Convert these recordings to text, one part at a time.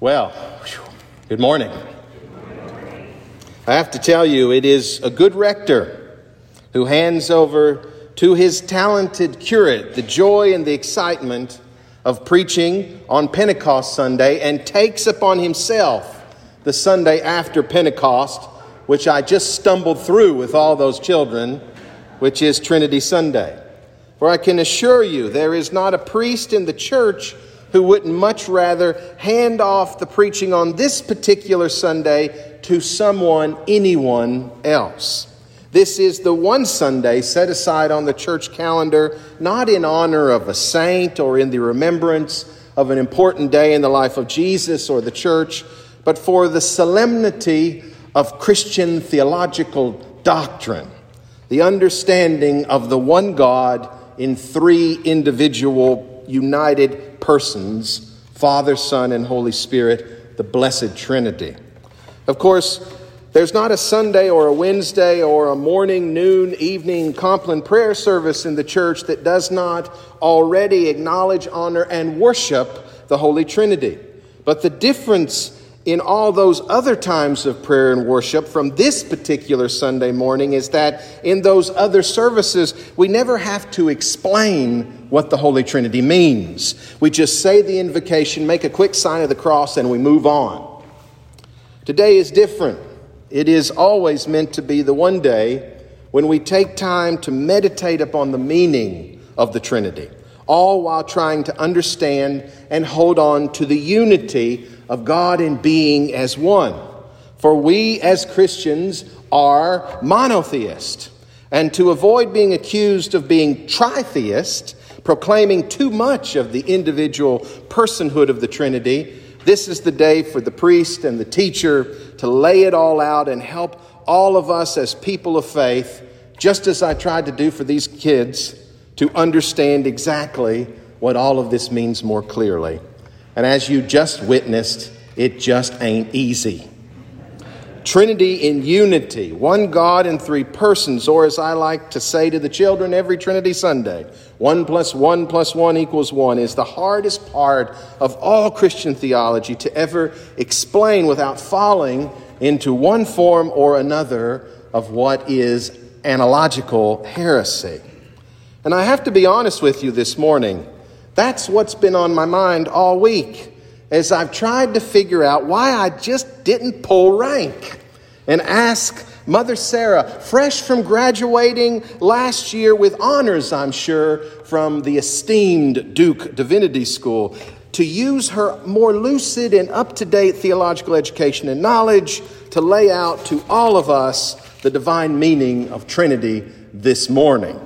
Well, good morning. I have to tell you, it is a good rector who hands over to his talented curate the joy and the excitement of preaching on Pentecost Sunday and takes upon himself the Sunday after Pentecost, which I just stumbled through with all those children, which is Trinity Sunday. For I can assure you, there is not a priest in the church who wouldn't much rather hand off the preaching on this particular Sunday to someone, anyone else. This is the one Sunday set aside on the church calendar, not in honor of a saint or in the remembrance of an important day in the life of Jesus or the church, but for the solemnity of Christian theological doctrine, the understanding of the one God in three individual united persons Father, Son, and Holy Spirit, the blessed Trinity. Of course, there's not a Sunday or a Wednesday or a morning, noon, evening Compline prayer service in the church that does not already acknowledge, honor, and worship the Holy Trinity. But the difference in all those other times of prayer and worship from this particular Sunday morning is that in those other services, we never have to explain what the Holy Trinity means. We just say the invocation, make a quick sign of the cross, and we move on. Today is different. It is always meant to be the one day when we take time to meditate upon the meaning of the Trinity, all while trying to understand and hold on to the unity of God in being as one. For we as Christians are monotheist. And to avoid being accused of being tritheist, proclaiming too much of the individual personhood of the Trinity, this is the day for the priest and the teacher to lay it all out and help all of us as people of faith, just as I tried to do for these kids, to understand exactly what all of this means more clearly. And as you just witnessed, it just ain't easy. Trinity in unity, one God in three persons, or as I like to say to the children every Trinity Sunday, one plus one plus one equals one, is the hardest part of all Christian theology to ever explain without falling into one form or another of what is analogical heresy. And I have to be honest with you this morning. That's what's been on my mind all week as I've tried to figure out why I just didn't pull rank and ask Mother Sarah, fresh from graduating last year with honors, I'm sure, from the esteemed Duke Divinity School, to use her more lucid and up to date theological education and knowledge to lay out to all of us the divine meaning of Trinity this morning.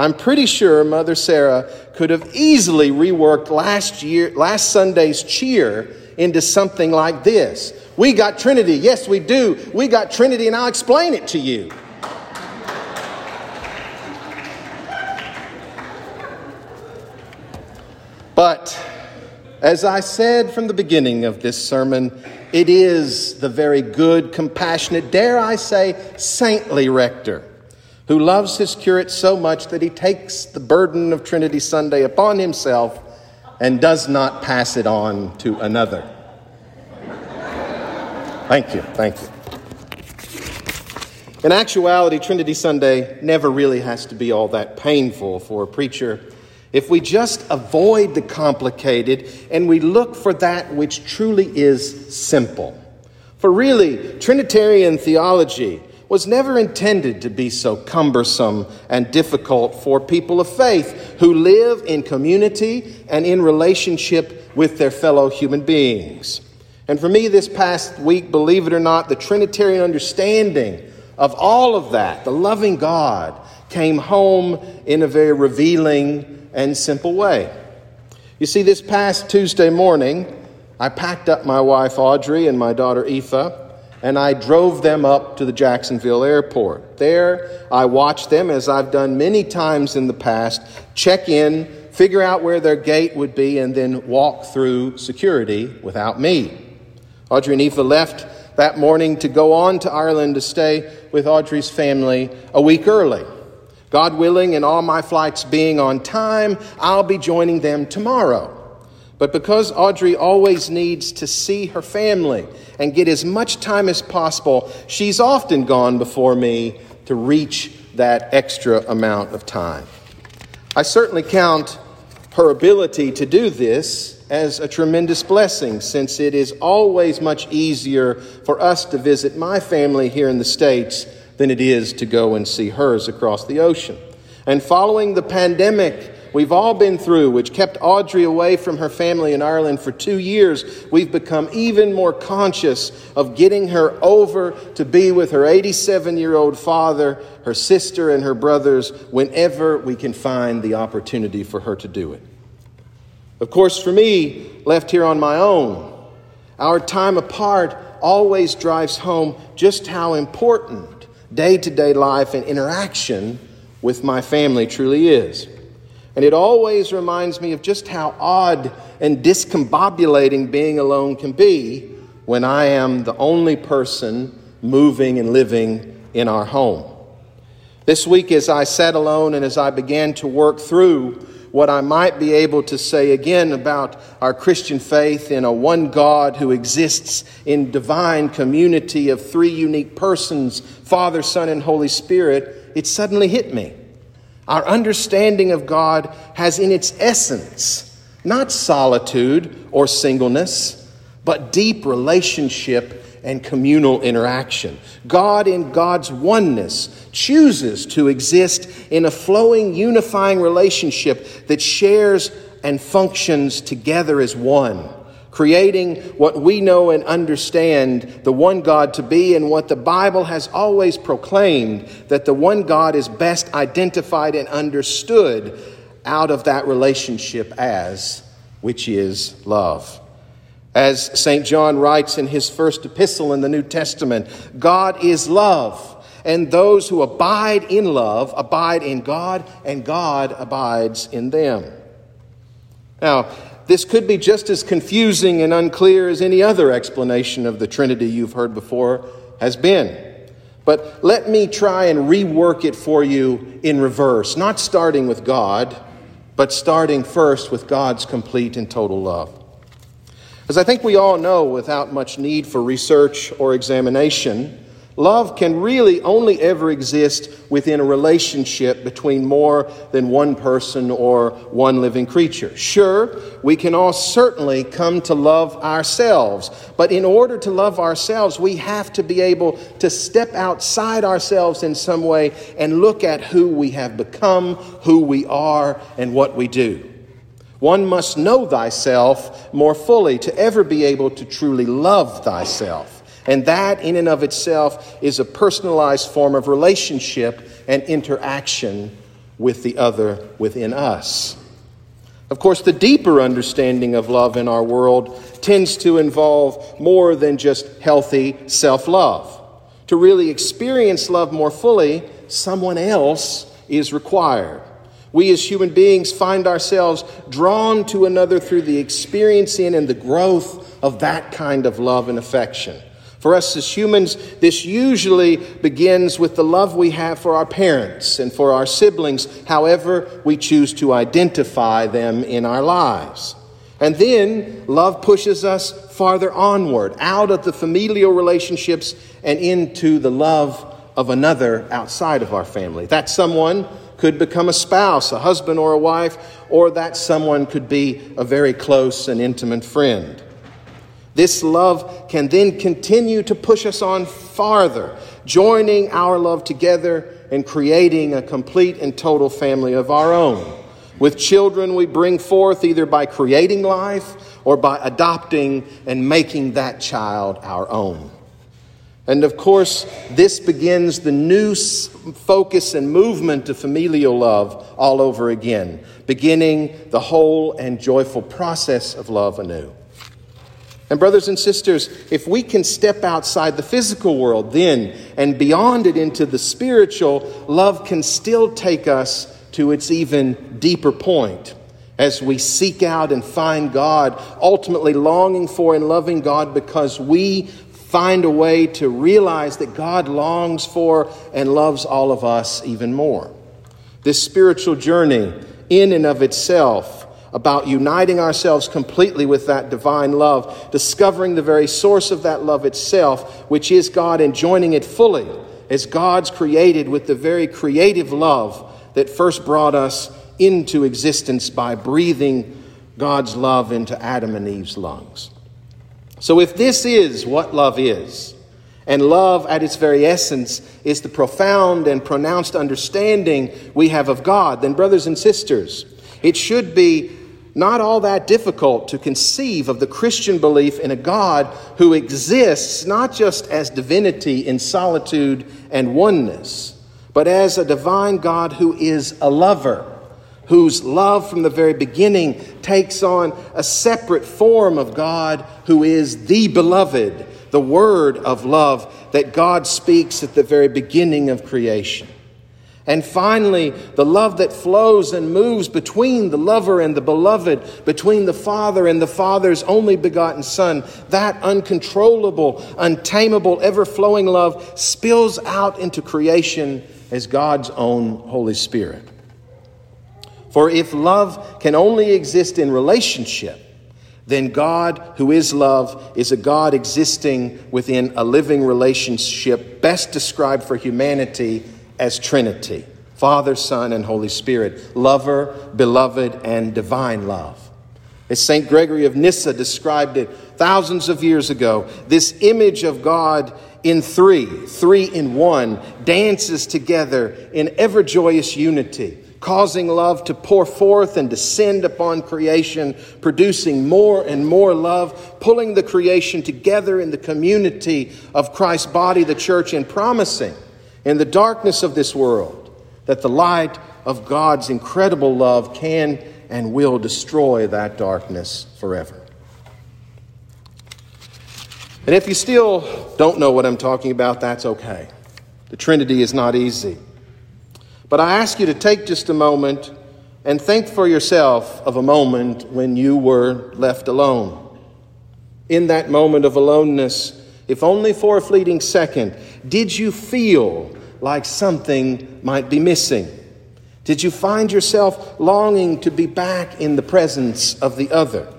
I'm pretty sure Mother Sarah could have easily reworked last year, last Sunday's cheer into something like this. We got Trinity. Yes, we do. We got Trinity, and I'll explain it to you. But as I said from the beginning of this sermon, it is the very good, compassionate, dare I say, saintly rector who loves his curate so much that he takes the burden of Trinity Sunday upon himself and does not pass it on to another. Thank you, thank you. In actuality, Trinity Sunday never really has to be all that painful for a preacher if we just avoid the complicated and we look for that which truly is simple. For really, Trinitarian theology was never intended to be so cumbersome and difficult for people of faith who live in community and in relationship with their fellow human beings. And for me, this past week, believe it or not, the Trinitarian understanding of all of that, the loving God, came home in a very revealing and simple way. You see, this past Tuesday morning, I packed up my wife Audrey and my daughter Aoife and I drove them up to the Jacksonville airport. There, I watched them, as I've done many times in the past, check in, figure out where their gate would be, and then walk through security without me. Audrey and Aoife left that morning to go on to Ireland to stay with Audrey's family a week early. God willing, and all my flights being on time, I'll be joining them tomorrow. But because Audrey always needs to see her family and get as much time as possible, she's often gone before me to reach that extra amount of time. I certainly count her ability to do this as a tremendous blessing since it is always much easier for us to visit my family here in the States than it is to go and see hers across the ocean. And following the pandemic, we've all been through, which kept Audrey away from her family in Ireland for two years, we've become even more conscious of getting her over to be with her 87 year old father, her sister, and her brothers whenever we can find the opportunity for her to do it. Of course, for me, left here on my own, our time apart always drives home just how important day to day life and interaction with my family truly is. And it always reminds me of just how odd and discombobulating being alone can be when I am the only person moving and living in our home. This week, as I sat alone and as I began to work through what I might be able to say again about our Christian faith in a one God who exists in divine community of three unique persons Father, Son, and Holy Spirit, it suddenly hit me. Our understanding of God has in its essence not solitude or singleness, but deep relationship and communal interaction. God, in God's oneness, chooses to exist in a flowing, unifying relationship that shares and functions together as one creating what we know and understand the one God to be, and what the Bible has always proclaimed that the one God is best identified and understood out of that relationship as, which is love. As St. John writes in his first epistle in the New Testament, God is love, and those who abide in love abide in God, and God abides in them. Now, this could be just as confusing and unclear as any other explanation of the Trinity you've heard before has been. But let me try and rework it for you in reverse, not starting with God, but starting first with God's complete and total love. As I think we all know, without much need for research or examination, Love can really only ever exist within a relationship between more than one person or one living creature. Sure, we can all certainly come to love ourselves, but in order to love ourselves, we have to be able to step outside ourselves in some way and look at who we have become, who we are, and what we do. One must know thyself more fully to ever be able to truly love thyself. And that, in and of itself, is a personalized form of relationship and interaction with the other within us. Of course, the deeper understanding of love in our world tends to involve more than just healthy self love. To really experience love more fully, someone else is required. We as human beings find ourselves drawn to another through the experiencing and the growth of that kind of love and affection. For us as humans, this usually begins with the love we have for our parents and for our siblings, however we choose to identify them in our lives. And then love pushes us farther onward, out of the familial relationships and into the love of another outside of our family. That someone could become a spouse, a husband or a wife, or that someone could be a very close and intimate friend. This love can then continue to push us on farther, joining our love together and creating a complete and total family of our own. With children, we bring forth either by creating life or by adopting and making that child our own. And of course, this begins the new focus and movement of familial love all over again, beginning the whole and joyful process of love anew. And, brothers and sisters, if we can step outside the physical world then and beyond it into the spiritual, love can still take us to its even deeper point as we seek out and find God, ultimately longing for and loving God because we find a way to realize that God longs for and loves all of us even more. This spiritual journey, in and of itself, about uniting ourselves completely with that divine love, discovering the very source of that love itself, which is God, and joining it fully as God's created with the very creative love that first brought us into existence by breathing God's love into Adam and Eve's lungs. So, if this is what love is, and love at its very essence is the profound and pronounced understanding we have of God, then, brothers and sisters, it should be not all that difficult to conceive of the Christian belief in a God who exists not just as divinity in solitude and oneness, but as a divine God who is a lover, whose love from the very beginning takes on a separate form of God who is the beloved, the word of love that God speaks at the very beginning of creation. And finally, the love that flows and moves between the lover and the beloved, between the Father and the Father's only begotten Son, that uncontrollable, untamable, ever flowing love spills out into creation as God's own Holy Spirit. For if love can only exist in relationship, then God, who is love, is a God existing within a living relationship, best described for humanity as Trinity Father, Son, and Holy Spirit, lover, beloved, and divine love. As St. Gregory of Nyssa described it thousands of years ago, this image of God in three, three in one, dances together in ever joyous unity, causing love to pour forth and descend upon creation, producing more and more love, pulling the creation together in the community of Christ's body, the church, and promising in the darkness of this world that the light of God's incredible love can and will destroy that darkness forever. And if you still don't know what I'm talking about, that's okay. The Trinity is not easy. But I ask you to take just a moment and think for yourself of a moment when you were left alone. In that moment of aloneness, if only for a fleeting second, did you feel like something might be missing? Did you find yourself longing to be back in the presence of the other?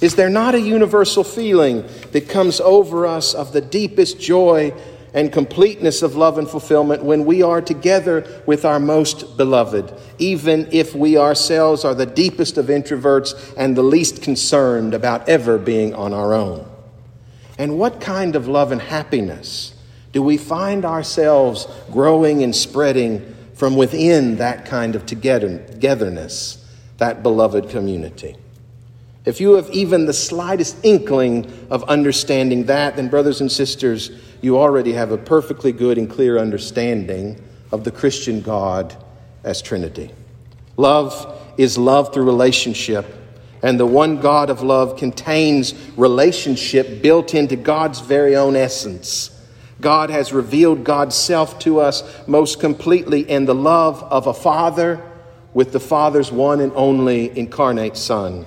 Is there not a universal feeling that comes over us of the deepest joy and completeness of love and fulfillment when we are together with our most beloved, even if we ourselves are the deepest of introverts and the least concerned about ever being on our own? And what kind of love and happiness do we find ourselves growing and spreading from within that kind of togetherness, that beloved community? If you have even the slightest inkling of understanding that, then, brothers and sisters, you already have a perfectly good and clear understanding of the Christian God as Trinity. Love is love through relationship and the one God of love contains relationship built into God's very own essence. God has revealed God's self to us most completely in the love of a father with the Father's one and only incarnate Son,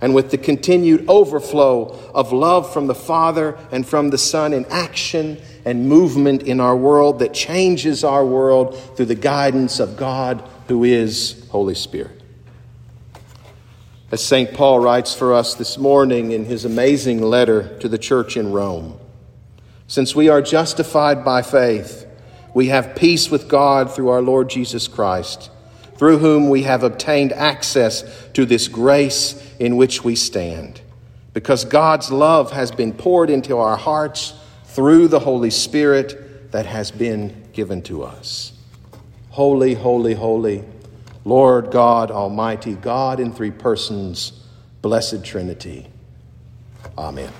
and with the continued overflow of love from the Father and from the Son in action and movement in our world that changes our world through the guidance of God who is Holy Spirit. As St. Paul writes for us this morning in his amazing letter to the church in Rome Since we are justified by faith, we have peace with God through our Lord Jesus Christ, through whom we have obtained access to this grace in which we stand. Because God's love has been poured into our hearts through the Holy Spirit that has been given to us. Holy, holy, holy Lord God Almighty, God in three persons, blessed Trinity. Amen.